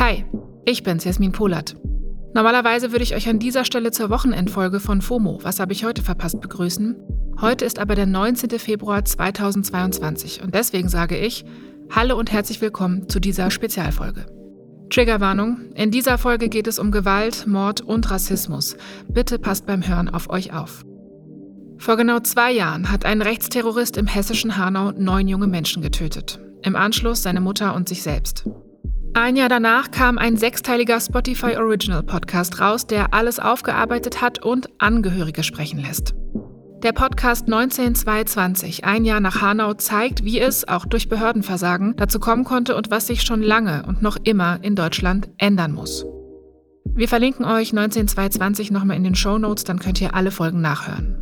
Hi, ich bin's, Jasmin Polat. Normalerweise würde ich euch an dieser Stelle zur Wochenendfolge von FOMO, was habe ich heute verpasst, begrüßen. Heute ist aber der 19. Februar 2022 und deswegen sage ich Hallo und herzlich willkommen zu dieser Spezialfolge. Triggerwarnung, in dieser Folge geht es um Gewalt, Mord und Rassismus. Bitte passt beim Hören auf euch auf. Vor genau zwei Jahren hat ein Rechtsterrorist im hessischen Hanau neun junge Menschen getötet. Im Anschluss seine Mutter und sich selbst. Ein Jahr danach kam ein sechsteiliger Spotify Original Podcast raus, der alles aufgearbeitet hat und Angehörige sprechen lässt. Der Podcast 19220, ein Jahr nach Hanau, zeigt, wie es, auch durch Behördenversagen, dazu kommen konnte und was sich schon lange und noch immer in Deutschland ändern muss. Wir verlinken euch 19220 nochmal in den Show Notes, dann könnt ihr alle Folgen nachhören.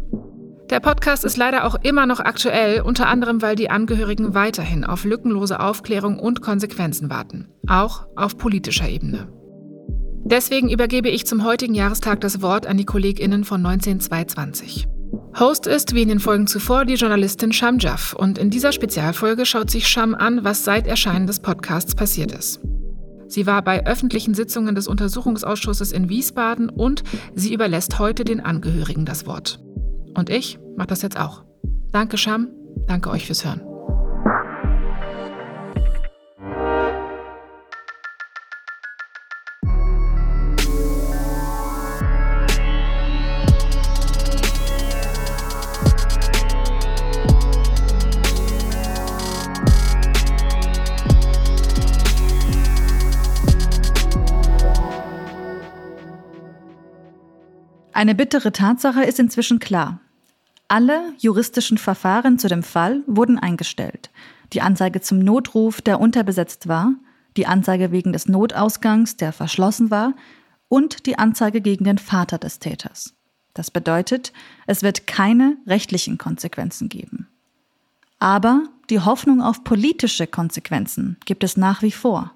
Der Podcast ist leider auch immer noch aktuell, unter anderem weil die Angehörigen weiterhin auf lückenlose Aufklärung und Konsequenzen warten, auch auf politischer Ebene. Deswegen übergebe ich zum heutigen Jahrestag das Wort an die KollegInnen von 19220. Host ist, wie in den Folgen zuvor, die Journalistin Sham Jaff und in dieser Spezialfolge schaut sich Sham an, was seit Erscheinen des Podcasts passiert ist. Sie war bei öffentlichen Sitzungen des Untersuchungsausschusses in Wiesbaden und sie überlässt heute den Angehörigen das Wort. Und ich mache das jetzt auch. Danke, Scham. Danke euch fürs Hören. Eine bittere Tatsache ist inzwischen klar. Alle juristischen Verfahren zu dem Fall wurden eingestellt. Die Anzeige zum Notruf, der unterbesetzt war, die Anzeige wegen des Notausgangs, der verschlossen war, und die Anzeige gegen den Vater des Täters. Das bedeutet, es wird keine rechtlichen Konsequenzen geben. Aber die Hoffnung auf politische Konsequenzen gibt es nach wie vor.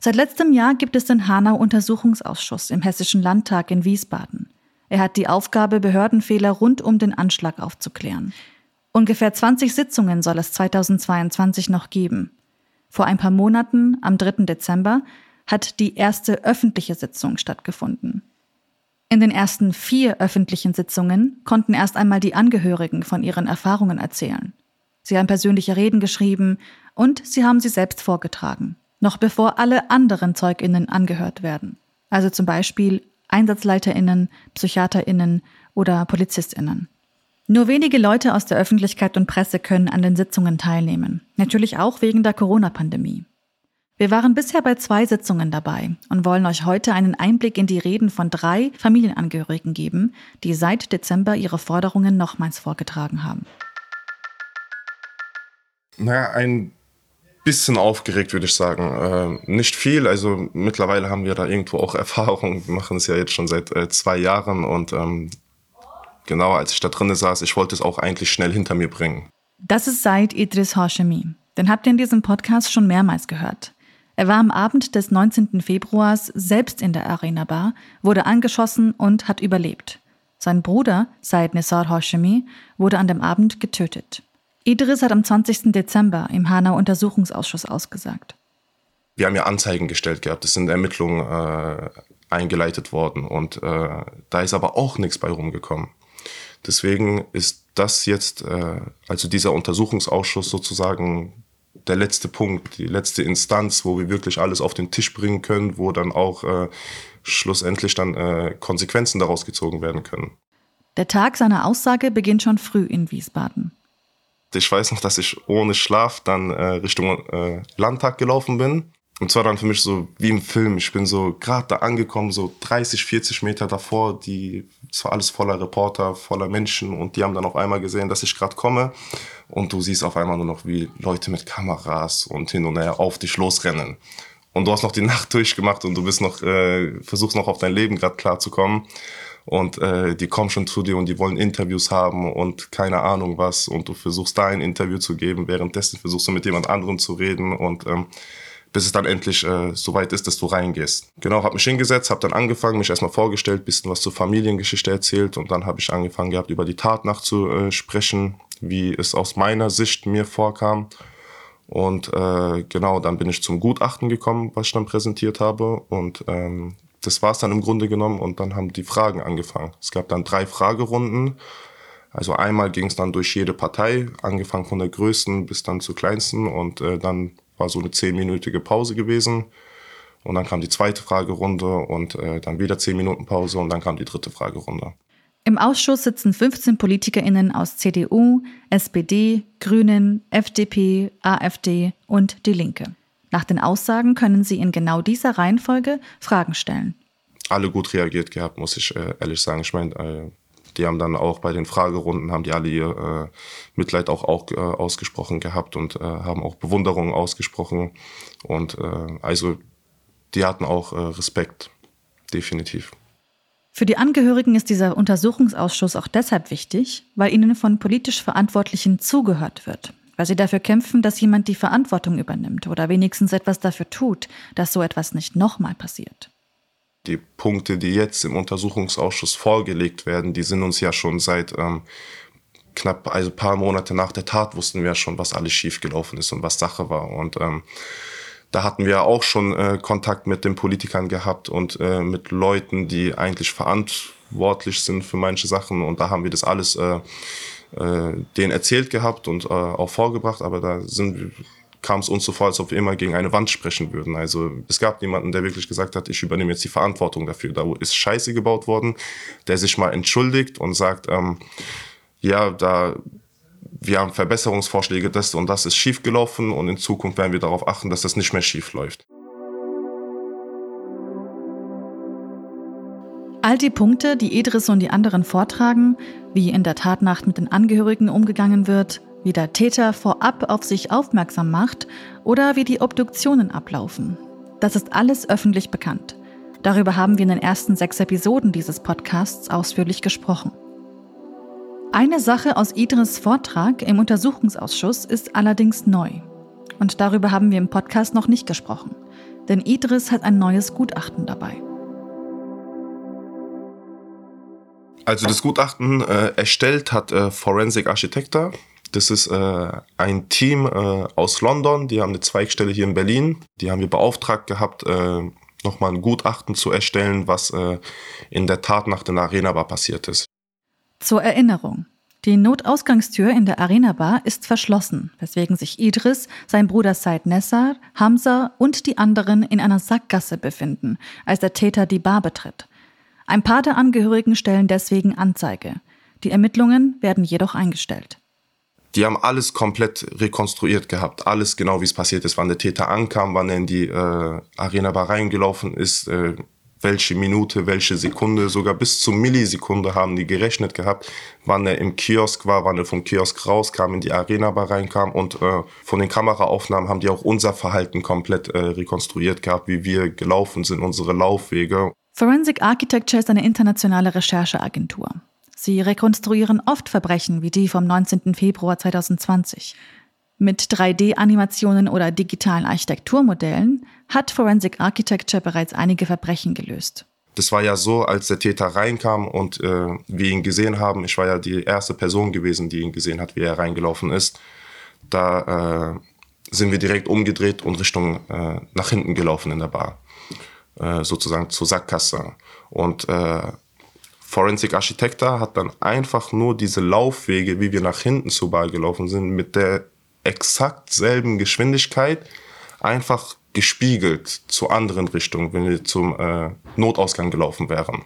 Seit letztem Jahr gibt es den Hanau Untersuchungsausschuss im Hessischen Landtag in Wiesbaden. Er hat die Aufgabe, Behördenfehler rund um den Anschlag aufzuklären. Ungefähr 20 Sitzungen soll es 2022 noch geben. Vor ein paar Monaten, am 3. Dezember, hat die erste öffentliche Sitzung stattgefunden. In den ersten vier öffentlichen Sitzungen konnten erst einmal die Angehörigen von ihren Erfahrungen erzählen. Sie haben persönliche Reden geschrieben und sie haben sie selbst vorgetragen, noch bevor alle anderen Zeuginnen angehört werden. Also zum Beispiel EinsatzleiterInnen, PsychiaterInnen oder PolizistInnen. Nur wenige Leute aus der Öffentlichkeit und Presse können an den Sitzungen teilnehmen. Natürlich auch wegen der Corona-Pandemie. Wir waren bisher bei zwei Sitzungen dabei und wollen euch heute einen Einblick in die Reden von drei Familienangehörigen geben, die seit Dezember ihre Forderungen nochmals vorgetragen haben. Naja, ein bisschen aufgeregt, würde ich sagen. Äh, nicht viel, also mittlerweile haben wir da irgendwo auch Erfahrung. Wir machen es ja jetzt schon seit äh, zwei Jahren und ähm, genau als ich da drinnen saß, ich wollte es auch eigentlich schnell hinter mir bringen. Das ist Said Idris Hashemi. Den habt ihr in diesem Podcast schon mehrmals gehört. Er war am Abend des 19. Februars selbst in der Arena Bar, wurde angeschossen und hat überlebt. Sein Bruder, Said Nisar Hashemi, wurde an dem Abend getötet. Idris hat am 20. Dezember im Hanau Untersuchungsausschuss ausgesagt. Wir haben ja Anzeigen gestellt gehabt, es sind Ermittlungen äh, eingeleitet worden und äh, da ist aber auch nichts bei rumgekommen. Deswegen ist das jetzt, äh, also dieser Untersuchungsausschuss sozusagen der letzte Punkt, die letzte Instanz, wo wir wirklich alles auf den Tisch bringen können, wo dann auch äh, schlussendlich dann äh, Konsequenzen daraus gezogen werden können. Der Tag seiner Aussage beginnt schon früh in Wiesbaden ich weiß noch, dass ich ohne Schlaf dann äh, Richtung äh, Landtag gelaufen bin. Und zwar dann für mich so wie im Film. Ich bin so gerade da angekommen, so 30, 40 Meter davor. Die, es war alles voller Reporter, voller Menschen. Und die haben dann auf einmal gesehen, dass ich gerade komme. Und du siehst auf einmal nur noch, wie Leute mit Kameras und hin und her auf dich losrennen. Und du hast noch die Nacht durchgemacht und du bist noch, äh, versuchst noch auf dein Leben gerade klarzukommen und äh, die kommen schon zu dir und die wollen Interviews haben und keine Ahnung was und du versuchst da ein Interview zu geben, währenddessen versuchst du mit jemand anderem zu reden und ähm, bis es dann endlich äh, so weit ist, dass du reingehst. Genau, habe mich hingesetzt, habe dann angefangen, mich erstmal vorgestellt, bisschen was zur Familiengeschichte erzählt und dann habe ich angefangen gehabt, über die Tat nachzusprechen, wie es aus meiner Sicht mir vorkam. Und äh, genau, dann bin ich zum Gutachten gekommen, was ich dann präsentiert habe. Und ähm, das war es dann im Grunde genommen. Und dann haben die Fragen angefangen. Es gab dann drei Fragerunden. Also einmal ging es dann durch jede Partei, angefangen von der größten bis dann zur kleinsten. Und äh, dann war so eine zehnminütige Pause gewesen. Und dann kam die zweite Fragerunde und äh, dann wieder zehn Minuten Pause und dann kam die dritte Fragerunde. Im Ausschuss sitzen 15 PolitikerInnen aus CDU, SPD, Grünen, FDP, AfD und Die Linke. Nach den Aussagen können sie in genau dieser Reihenfolge Fragen stellen. Alle gut reagiert gehabt, muss ich äh, ehrlich sagen. Ich meine, äh, die haben dann auch bei den Fragerunden, haben die alle ihr äh, Mitleid auch, auch äh, ausgesprochen gehabt und äh, haben auch Bewunderung ausgesprochen. Und äh, also die hatten auch Respekt, definitiv. Für die Angehörigen ist dieser Untersuchungsausschuss auch deshalb wichtig, weil ihnen von politisch Verantwortlichen zugehört wird, weil sie dafür kämpfen, dass jemand die Verantwortung übernimmt oder wenigstens etwas dafür tut, dass so etwas nicht nochmal passiert. Die Punkte, die jetzt im Untersuchungsausschuss vorgelegt werden, die sind uns ja schon seit ähm, knapp also ein paar Monate nach der Tat wussten wir ja schon, was alles schiefgelaufen ist und was Sache war. Und ähm, da hatten wir auch schon äh, Kontakt mit den Politikern gehabt und äh, mit Leuten, die eigentlich verantwortlich sind für manche Sachen. Und da haben wir das alles äh, äh, denen erzählt gehabt und äh, auch vorgebracht. Aber da sind kam es uns so vor, als ob wir immer gegen eine Wand sprechen würden. Also es gab niemanden, der wirklich gesagt hat, ich übernehme jetzt die Verantwortung dafür. Da ist Scheiße gebaut worden, der sich mal entschuldigt und sagt, ähm, ja, da wir haben Verbesserungsvorschläge, das und das ist schiefgelaufen und in Zukunft werden wir darauf achten, dass das nicht mehr schief läuft. All die Punkte, die Idris und die anderen vortragen, wie in der Tatnacht mit den Angehörigen umgegangen wird, wie der Täter vorab auf sich aufmerksam macht oder wie die Obduktionen ablaufen. Das ist alles öffentlich bekannt. Darüber haben wir in den ersten sechs Episoden dieses Podcasts ausführlich gesprochen. Eine Sache aus Idris Vortrag im Untersuchungsausschuss ist allerdings neu. Und darüber haben wir im Podcast noch nicht gesprochen. Denn Idris hat ein neues Gutachten dabei. Also das Gutachten äh, erstellt hat äh, Forensic Architecta. Das ist äh, ein Team äh, aus London, die haben eine Zweigstelle hier in Berlin. Die haben wir beauftragt gehabt, äh, nochmal ein Gutachten zu erstellen, was äh, in der Tat nach der Arena Bar passiert ist. Zur Erinnerung. Die Notausgangstür in der Arena Bar ist verschlossen, weswegen sich Idris, sein Bruder Said Nessar, Hamza und die anderen in einer Sackgasse befinden, als der Täter die Bar betritt. Ein paar der Angehörigen stellen deswegen Anzeige. Die Ermittlungen werden jedoch eingestellt. Die haben alles komplett rekonstruiert gehabt, alles genau wie es passiert ist, wann der Täter ankam, wann er in die äh, Arena Bar reingelaufen ist, äh, welche Minute, welche Sekunde, sogar bis zur Millisekunde haben die gerechnet gehabt, wann er im Kiosk war, wann er vom Kiosk rauskam, in die Arena Bar reinkam und äh, von den Kameraaufnahmen haben die auch unser Verhalten komplett äh, rekonstruiert gehabt, wie wir gelaufen sind, unsere Laufwege. Forensic Architecture ist eine internationale Rechercheagentur. Sie rekonstruieren oft Verbrechen wie die vom 19. Februar 2020. Mit 3D-Animationen oder digitalen Architekturmodellen hat Forensic Architecture bereits einige Verbrechen gelöst. Das war ja so, als der Täter reinkam und äh, wir ihn gesehen haben. Ich war ja die erste Person gewesen, die ihn gesehen hat, wie er reingelaufen ist. Da äh, sind wir direkt umgedreht und Richtung äh, nach hinten gelaufen in der Bar, äh, sozusagen zur Sackgasse. Und äh, Forensic Architecta hat dann einfach nur diese Laufwege, wie wir nach hinten zur Bar gelaufen sind, mit der exakt selben Geschwindigkeit einfach gespiegelt zu anderen Richtungen, wenn wir zum äh, Notausgang gelaufen wären.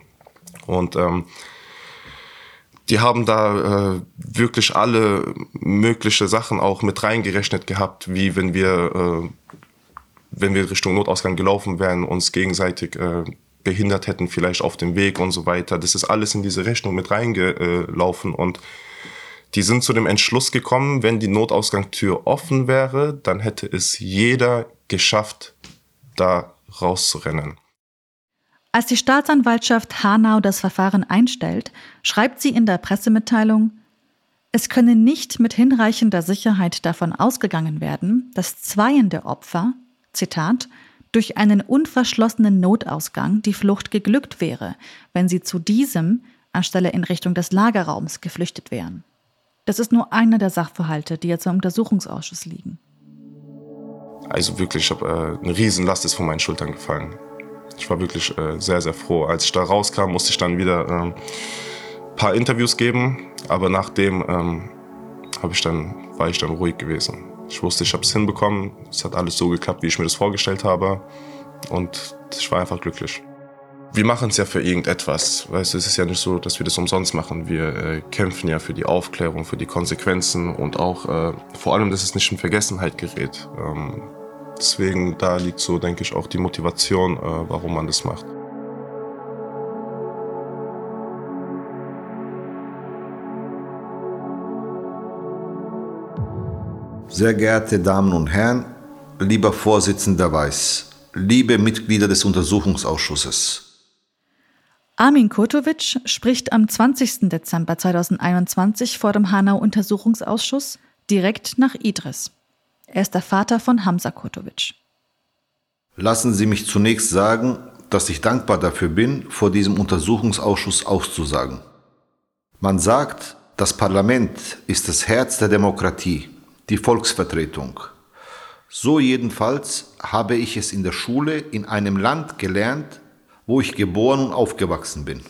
Und ähm, die haben da äh, wirklich alle mögliche Sachen auch mit reingerechnet gehabt, wie wenn wir, äh, wenn wir Richtung Notausgang gelaufen wären, uns gegenseitig äh, behindert hätten, vielleicht auf dem Weg und so weiter. Das ist alles in diese Rechnung mit reingelaufen und die sind zu dem Entschluss gekommen, wenn die Notausgangstür offen wäre, dann hätte es jeder geschafft, da rauszurennen. Als die Staatsanwaltschaft Hanau das Verfahren einstellt, schreibt sie in der Pressemitteilung, es könne nicht mit hinreichender Sicherheit davon ausgegangen werden, dass zweien der Opfer, Zitat, durch einen unverschlossenen Notausgang die Flucht geglückt wäre, wenn sie zu diesem anstelle in Richtung des Lagerraums geflüchtet wären. Das ist nur einer der Sachverhalte, die jetzt im Untersuchungsausschuss liegen. Also wirklich, ich habe äh, eine Riesenlast ist von meinen Schultern gefallen. Ich war wirklich äh, sehr, sehr froh. Als ich da rauskam, musste ich dann wieder ein ähm, paar Interviews geben. Aber nachdem ähm, ich dann, war ich dann ruhig gewesen. Ich wusste, ich habe es hinbekommen. Es hat alles so geklappt, wie ich mir das vorgestellt habe. Und ich war einfach glücklich. Wir machen es ja für irgendetwas. Weißt du, es ist ja nicht so, dass wir das umsonst machen. Wir äh, kämpfen ja für die Aufklärung, für die Konsequenzen und auch äh, vor allem, dass es nicht in Vergessenheit gerät. Ähm, deswegen, da liegt so, denke ich, auch die Motivation, äh, warum man das macht. Sehr geehrte Damen und Herren, lieber Vorsitzender Weiß, liebe Mitglieder des Untersuchungsausschusses. Armin Kurtovic spricht am 20. Dezember 2021 vor dem Hanau-Untersuchungsausschuss direkt nach Idris. Er ist der Vater von Hamza Kurtovic. Lassen Sie mich zunächst sagen, dass ich dankbar dafür bin, vor diesem Untersuchungsausschuss auszusagen. Man sagt, das Parlament ist das Herz der Demokratie die Volksvertretung. So jedenfalls habe ich es in der Schule in einem Land gelernt, wo ich geboren und aufgewachsen bin.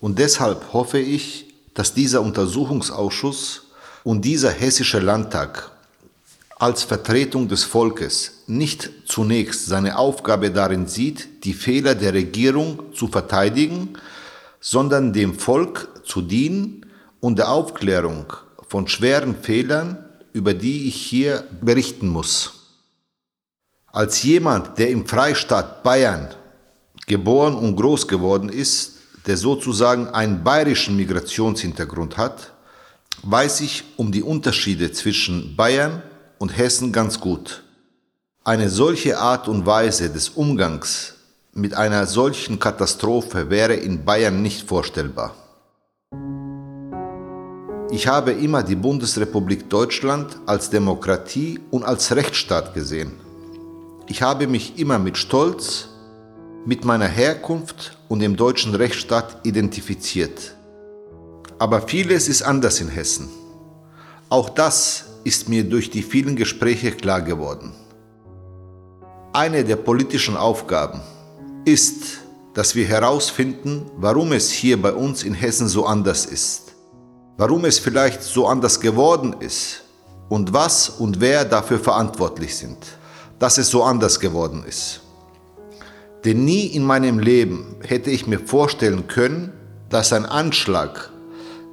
Und deshalb hoffe ich, dass dieser Untersuchungsausschuss und dieser hessische Landtag als Vertretung des Volkes nicht zunächst seine Aufgabe darin sieht, die Fehler der Regierung zu verteidigen, sondern dem Volk zu dienen und der Aufklärung von schweren Fehlern über die ich hier berichten muss. Als jemand, der im Freistaat Bayern geboren und groß geworden ist, der sozusagen einen bayerischen Migrationshintergrund hat, weiß ich um die Unterschiede zwischen Bayern und Hessen ganz gut. Eine solche Art und Weise des Umgangs mit einer solchen Katastrophe wäre in Bayern nicht vorstellbar. Ich habe immer die Bundesrepublik Deutschland als Demokratie und als Rechtsstaat gesehen. Ich habe mich immer mit Stolz, mit meiner Herkunft und dem deutschen Rechtsstaat identifiziert. Aber vieles ist anders in Hessen. Auch das ist mir durch die vielen Gespräche klar geworden. Eine der politischen Aufgaben ist, dass wir herausfinden, warum es hier bei uns in Hessen so anders ist warum es vielleicht so anders geworden ist und was und wer dafür verantwortlich sind, dass es so anders geworden ist. Denn nie in meinem Leben hätte ich mir vorstellen können, dass ein Anschlag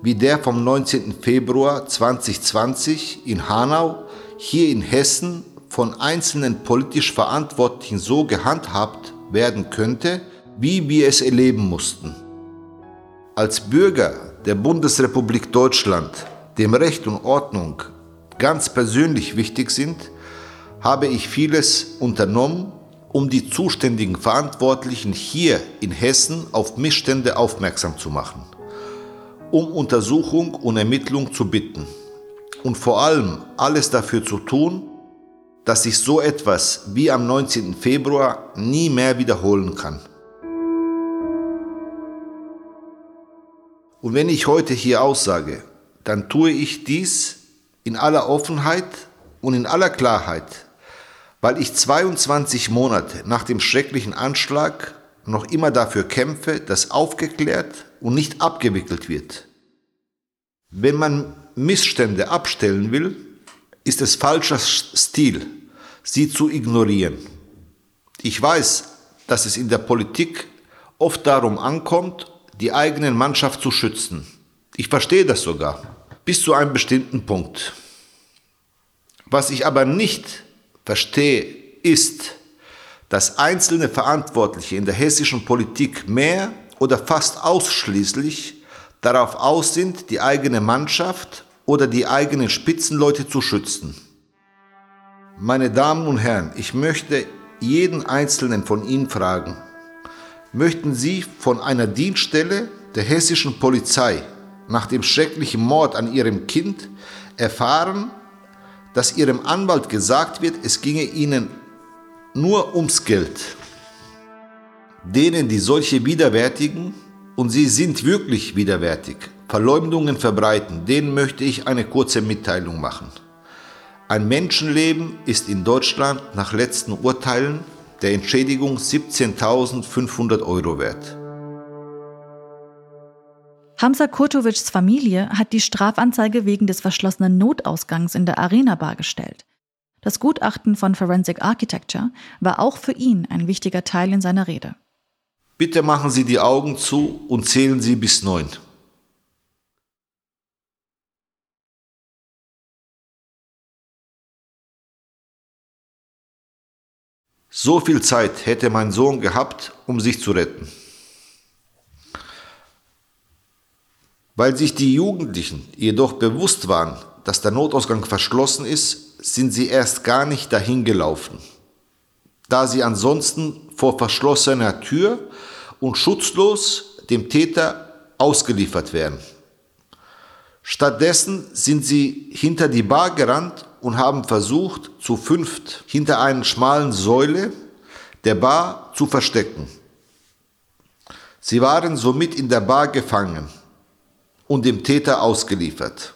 wie der vom 19. Februar 2020 in Hanau hier in Hessen von einzelnen politisch Verantwortlichen so gehandhabt werden könnte, wie wir es erleben mussten. Als Bürger der Bundesrepublik Deutschland, dem Recht und Ordnung ganz persönlich wichtig sind, habe ich vieles unternommen, um die zuständigen Verantwortlichen hier in Hessen auf Missstände aufmerksam zu machen, um Untersuchung und Ermittlung zu bitten und vor allem alles dafür zu tun, dass sich so etwas wie am 19. Februar nie mehr wiederholen kann. Und wenn ich heute hier aussage, dann tue ich dies in aller Offenheit und in aller Klarheit, weil ich 22 Monate nach dem schrecklichen Anschlag noch immer dafür kämpfe, dass aufgeklärt und nicht abgewickelt wird. Wenn man Missstände abstellen will, ist es falscher Stil, sie zu ignorieren. Ich weiß, dass es in der Politik oft darum ankommt, die eigene Mannschaft zu schützen. Ich verstehe das sogar, bis zu einem bestimmten Punkt. Was ich aber nicht verstehe, ist, dass einzelne Verantwortliche in der hessischen Politik mehr oder fast ausschließlich darauf aus sind, die eigene Mannschaft oder die eigenen Spitzenleute zu schützen. Meine Damen und Herren, ich möchte jeden einzelnen von Ihnen fragen, möchten Sie von einer Dienststelle der hessischen Polizei nach dem schrecklichen Mord an Ihrem Kind erfahren, dass Ihrem Anwalt gesagt wird, es ginge Ihnen nur ums Geld. Denen, die solche widerwärtigen, und sie sind wirklich widerwärtig, Verleumdungen verbreiten, denen möchte ich eine kurze Mitteilung machen. Ein Menschenleben ist in Deutschland nach letzten Urteilen der Entschädigung 17.500 Euro wert. Hamza Kurtovics Familie hat die Strafanzeige wegen des verschlossenen Notausgangs in der Arena Bar gestellt. Das Gutachten von Forensic Architecture war auch für ihn ein wichtiger Teil in seiner Rede. Bitte machen Sie die Augen zu und zählen Sie bis neun. So viel Zeit hätte mein Sohn gehabt, um sich zu retten. Weil sich die Jugendlichen jedoch bewusst waren, dass der Notausgang verschlossen ist, sind sie erst gar nicht dahin gelaufen, da sie ansonsten vor verschlossener Tür und schutzlos dem Täter ausgeliefert wären. Stattdessen sind sie hinter die Bar gerannt und haben versucht, zu fünft hinter einer schmalen Säule der Bar zu verstecken. Sie waren somit in der Bar gefangen und dem Täter ausgeliefert.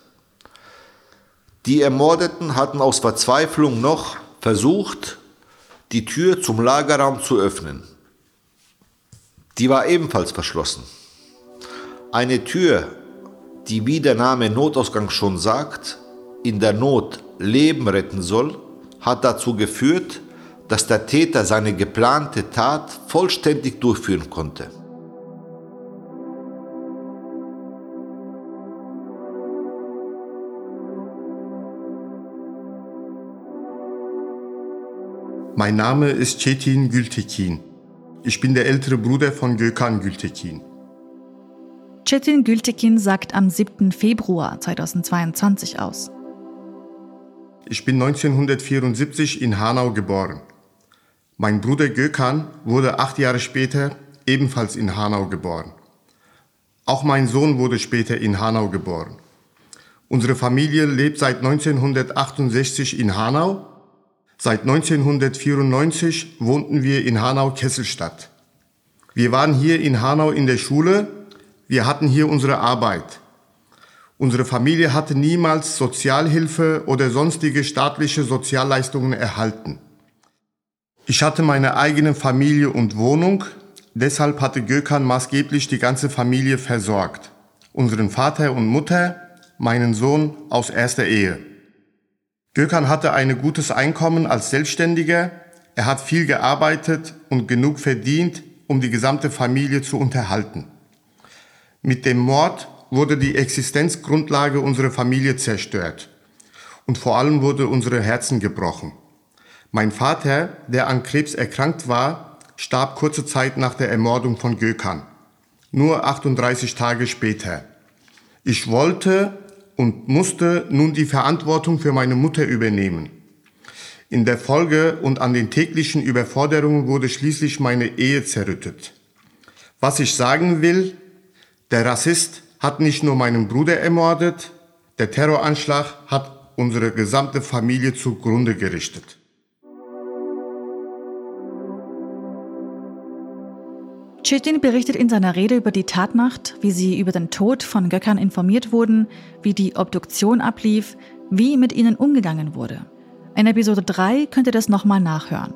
Die Ermordeten hatten aus Verzweiflung noch versucht, die Tür zum Lagerraum zu öffnen. Die war ebenfalls verschlossen. Eine Tür, die wie der Name Notausgang schon sagt, in der Not Leben retten soll, hat dazu geführt, dass der Täter seine geplante Tat vollständig durchführen konnte. Mein Name ist Çetin Gültekin. Ich bin der ältere Bruder von Gökhan Gültekin. Çetin Gültekin sagt am 7. Februar 2022 aus. Ich bin 1974 in Hanau geboren. Mein Bruder Gökhan wurde acht Jahre später ebenfalls in Hanau geboren. Auch mein Sohn wurde später in Hanau geboren. Unsere Familie lebt seit 1968 in Hanau Seit 1994 wohnten wir in Hanau-Kesselstadt. Wir waren hier in Hanau in der Schule, wir hatten hier unsere Arbeit. Unsere Familie hatte niemals Sozialhilfe oder sonstige staatliche Sozialleistungen erhalten. Ich hatte meine eigene Familie und Wohnung, deshalb hatte Gökhan maßgeblich die ganze Familie versorgt. Unseren Vater und Mutter, meinen Sohn aus erster Ehe. Gökhan hatte ein gutes Einkommen als Selbstständiger, er hat viel gearbeitet und genug verdient, um die gesamte Familie zu unterhalten. Mit dem Mord wurde die Existenzgrundlage unserer Familie zerstört und vor allem wurde unsere Herzen gebrochen. Mein Vater, der an Krebs erkrankt war, starb kurze Zeit nach der Ermordung von Gökhan, nur 38 Tage später. Ich wollte und musste nun die Verantwortung für meine Mutter übernehmen. In der Folge und an den täglichen Überforderungen wurde schließlich meine Ehe zerrüttet. Was ich sagen will, der Rassist hat nicht nur meinen Bruder ermordet, der Terroranschlag hat unsere gesamte Familie zugrunde gerichtet. Çetin berichtet in seiner Rede über die Tatnacht, wie sie über den Tod von Göckern informiert wurden, wie die Obduktion ablief, wie mit ihnen umgegangen wurde. In Episode 3 könnt ihr das nochmal nachhören.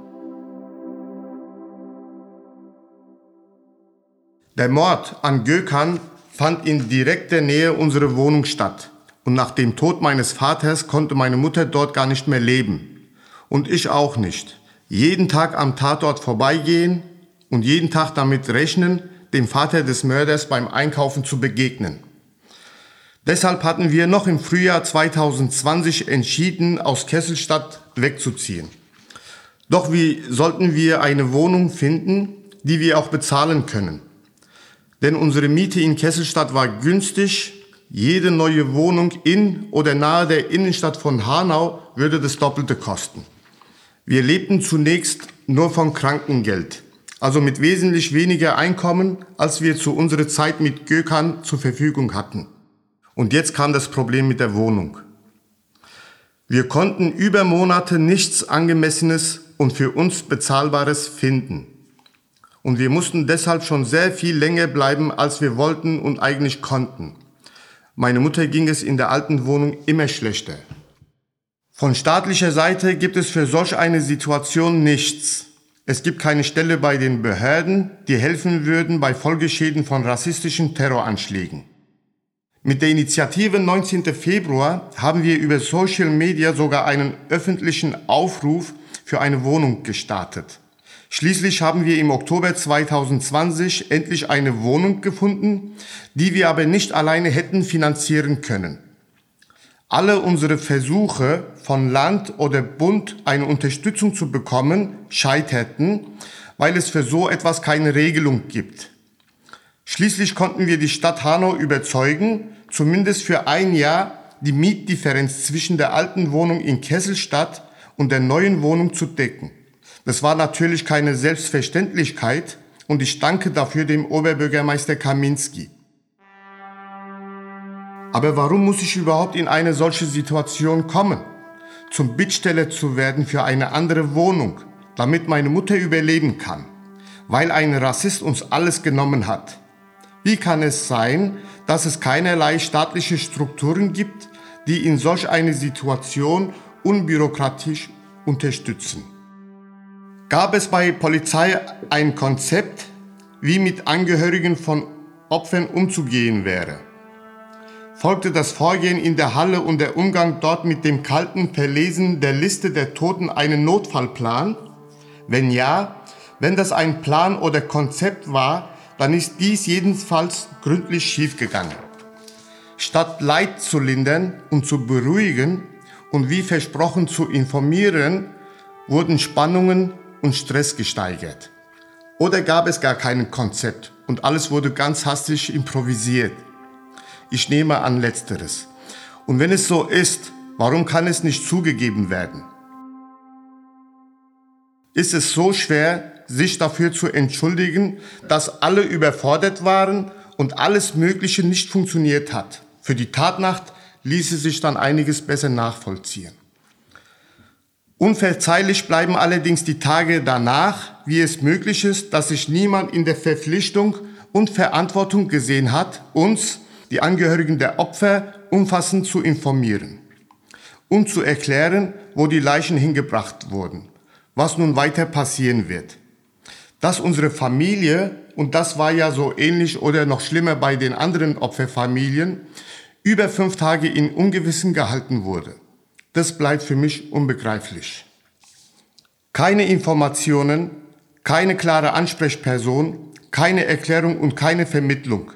Der Mord an Gökhan fand in direkter Nähe unserer Wohnung statt. Und nach dem Tod meines Vaters konnte meine Mutter dort gar nicht mehr leben. Und ich auch nicht. Jeden Tag am Tatort vorbeigehen, und jeden Tag damit rechnen, dem Vater des Mörders beim Einkaufen zu begegnen. Deshalb hatten wir noch im Frühjahr 2020 entschieden, aus Kesselstadt wegzuziehen. Doch wie sollten wir eine Wohnung finden, die wir auch bezahlen können? Denn unsere Miete in Kesselstadt war günstig. Jede neue Wohnung in oder nahe der Innenstadt von Hanau würde das Doppelte kosten. Wir lebten zunächst nur von Krankengeld also mit wesentlich weniger Einkommen, als wir zu unserer Zeit mit Gökhan zur Verfügung hatten. Und jetzt kam das Problem mit der Wohnung. Wir konnten über Monate nichts Angemessenes und für uns Bezahlbares finden. Und wir mussten deshalb schon sehr viel länger bleiben, als wir wollten und eigentlich konnten. Meine Mutter ging es in der alten Wohnung immer schlechter. Von staatlicher Seite gibt es für solch eine Situation nichts. Es gibt keine Stelle bei den Behörden, die helfen würden bei Folgeschäden von rassistischen Terroranschlägen. Mit der Initiative 19. Februar haben wir über Social Media sogar einen öffentlichen Aufruf für eine Wohnung gestartet. Schließlich haben wir im Oktober 2020 endlich eine Wohnung gefunden, die wir aber nicht alleine hätten finanzieren können. Alle unsere Versuche von Land oder Bund eine Unterstützung zu bekommen scheiterten, weil es für so etwas keine Regelung gibt. Schließlich konnten wir die Stadt Hanau überzeugen, zumindest für ein Jahr die Mietdifferenz zwischen der alten Wohnung in Kesselstadt und der neuen Wohnung zu decken. Das war natürlich keine Selbstverständlichkeit und ich danke dafür dem Oberbürgermeister Kaminski. Aber warum muss ich überhaupt in eine solche Situation kommen? Zum Bittsteller zu werden für eine andere Wohnung, damit meine Mutter überleben kann, weil ein Rassist uns alles genommen hat. Wie kann es sein, dass es keinerlei staatliche Strukturen gibt, die in solch eine Situation unbürokratisch unterstützen? Gab es bei Polizei ein Konzept, wie mit Angehörigen von Opfern umzugehen wäre? folgte das Vorgehen in der Halle und der Umgang dort mit dem kalten Verlesen der Liste der Toten einen Notfallplan? Wenn ja, wenn das ein Plan oder Konzept war, dann ist dies jedenfalls gründlich schiefgegangen. Statt Leid zu lindern und zu beruhigen und wie versprochen zu informieren, wurden Spannungen und Stress gesteigert. Oder gab es gar kein Konzept und alles wurde ganz hastig improvisiert. Ich nehme an letzteres. Und wenn es so ist, warum kann es nicht zugegeben werden? Ist es so schwer, sich dafür zu entschuldigen, dass alle überfordert waren und alles Mögliche nicht funktioniert hat? Für die Tatnacht ließe sich dann einiges besser nachvollziehen. Unverzeihlich bleiben allerdings die Tage danach, wie es möglich ist, dass sich niemand in der Verpflichtung und Verantwortung gesehen hat, uns die Angehörigen der Opfer umfassend zu informieren und zu erklären, wo die Leichen hingebracht wurden, was nun weiter passieren wird. Dass unsere Familie, und das war ja so ähnlich oder noch schlimmer bei den anderen Opferfamilien, über fünf Tage in Ungewissen gehalten wurde. Das bleibt für mich unbegreiflich. Keine Informationen, keine klare Ansprechperson, keine Erklärung und keine Vermittlung.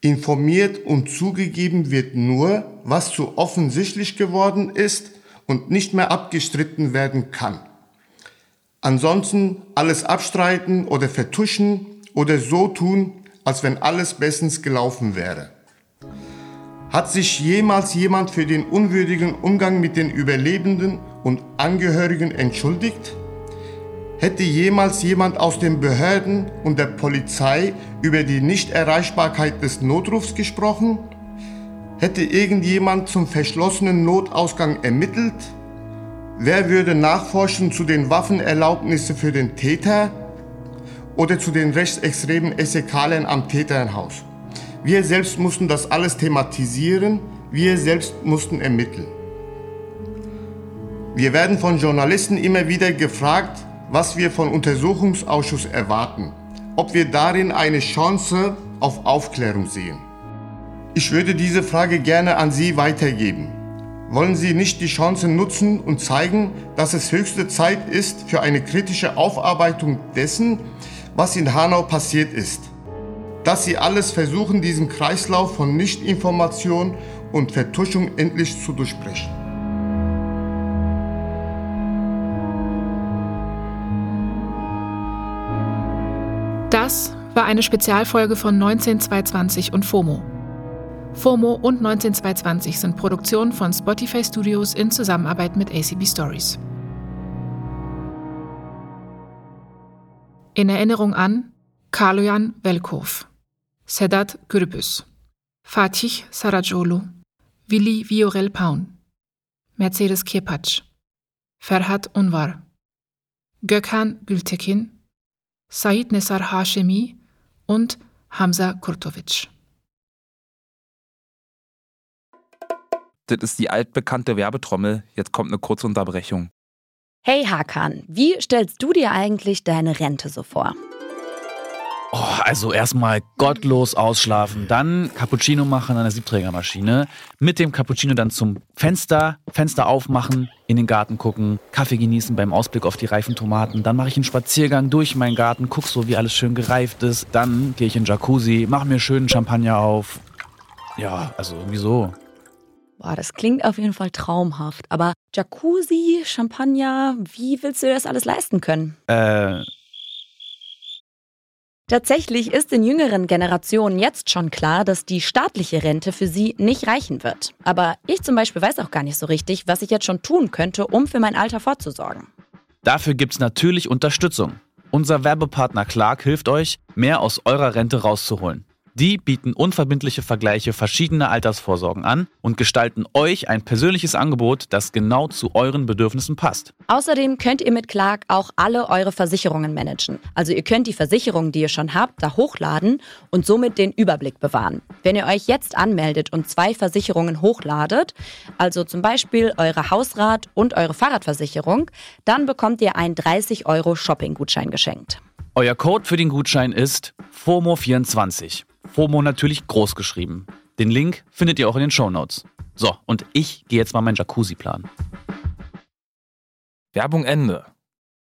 Informiert und zugegeben wird nur, was zu offensichtlich geworden ist und nicht mehr abgestritten werden kann. Ansonsten alles abstreiten oder vertuschen oder so tun, als wenn alles bestens gelaufen wäre. Hat sich jemals jemand für den unwürdigen Umgang mit den Überlebenden und Angehörigen entschuldigt? Hätte jemals jemand aus den Behörden und der Polizei über die Nichterreichbarkeit des Notrufs gesprochen? Hätte irgendjemand zum verschlossenen Notausgang ermittelt? Wer würde nachforschen zu den Waffenerlaubnissen für den Täter oder zu den rechtsextremen Essekalern am Täterhaus? Wir selbst mussten das alles thematisieren, wir selbst mussten ermitteln. Wir werden von Journalisten immer wieder gefragt, was wir von Untersuchungsausschuss erwarten, ob wir darin eine Chance auf Aufklärung sehen. Ich würde diese Frage gerne an Sie weitergeben. Wollen Sie nicht die Chance nutzen und zeigen, dass es höchste Zeit ist für eine kritische Aufarbeitung dessen, was in Hanau passiert ist? Dass Sie alles versuchen, diesen Kreislauf von Nichtinformation und Vertuschung endlich zu durchbrechen. Das war eine Spezialfolge von 19220 und FOMO. FOMO und 19220 sind Produktionen von Spotify Studios in Zusammenarbeit mit ACB Stories. In Erinnerung an Kaloyan Velkov, Sedat Gürbüz, Fatih Saracolu, Willi Viorel Paun, Mercedes Kirpatsch, Ferhat Unvar, Gökhan Gültekin, Said Nesar Hashemi und Hamza Kurtovic. das ist die altbekannte Werbetrommel. Jetzt kommt eine kurze Unterbrechung. Hey Hakan, wie stellst du dir eigentlich deine Rente so vor? Oh, also erstmal gottlos ausschlafen, dann Cappuccino machen an der Siebträgermaschine, mit dem Cappuccino dann zum Fenster, Fenster aufmachen, in den Garten gucken, Kaffee genießen beim Ausblick auf die reifen Tomaten, dann mache ich einen Spaziergang durch meinen Garten, guck so, wie alles schön gereift ist, dann gehe ich in den Jacuzzi, mache mir schönen Champagner auf. Ja, also irgendwie so. Boah, das klingt auf jeden Fall traumhaft. Aber Jacuzzi, Champagner, wie willst du dir das alles leisten können? Äh, Tatsächlich ist in jüngeren Generationen jetzt schon klar, dass die staatliche Rente für sie nicht reichen wird. Aber ich zum Beispiel weiß auch gar nicht so richtig, was ich jetzt schon tun könnte, um für mein Alter vorzusorgen. dafür gibt's natürlich Unterstützung. Unser Werbepartner Clark hilft euch, mehr aus eurer Rente rauszuholen. Die bieten unverbindliche Vergleiche verschiedener Altersvorsorgen an und gestalten euch ein persönliches Angebot, das genau zu euren Bedürfnissen passt. Außerdem könnt ihr mit Clark auch alle eure Versicherungen managen. Also ihr könnt die Versicherungen, die ihr schon habt, da hochladen und somit den Überblick bewahren. Wenn ihr euch jetzt anmeldet und zwei Versicherungen hochladet, also zum Beispiel eure Hausrat- und eure Fahrradversicherung, dann bekommt ihr einen 30 Euro Shopping-Gutschein geschenkt. Euer Code für den Gutschein ist FOMO24. FOMO natürlich groß geschrieben. Den Link findet ihr auch in den Shownotes. So, und ich gehe jetzt mal meinen Jacuzzi planen. Werbung Ende.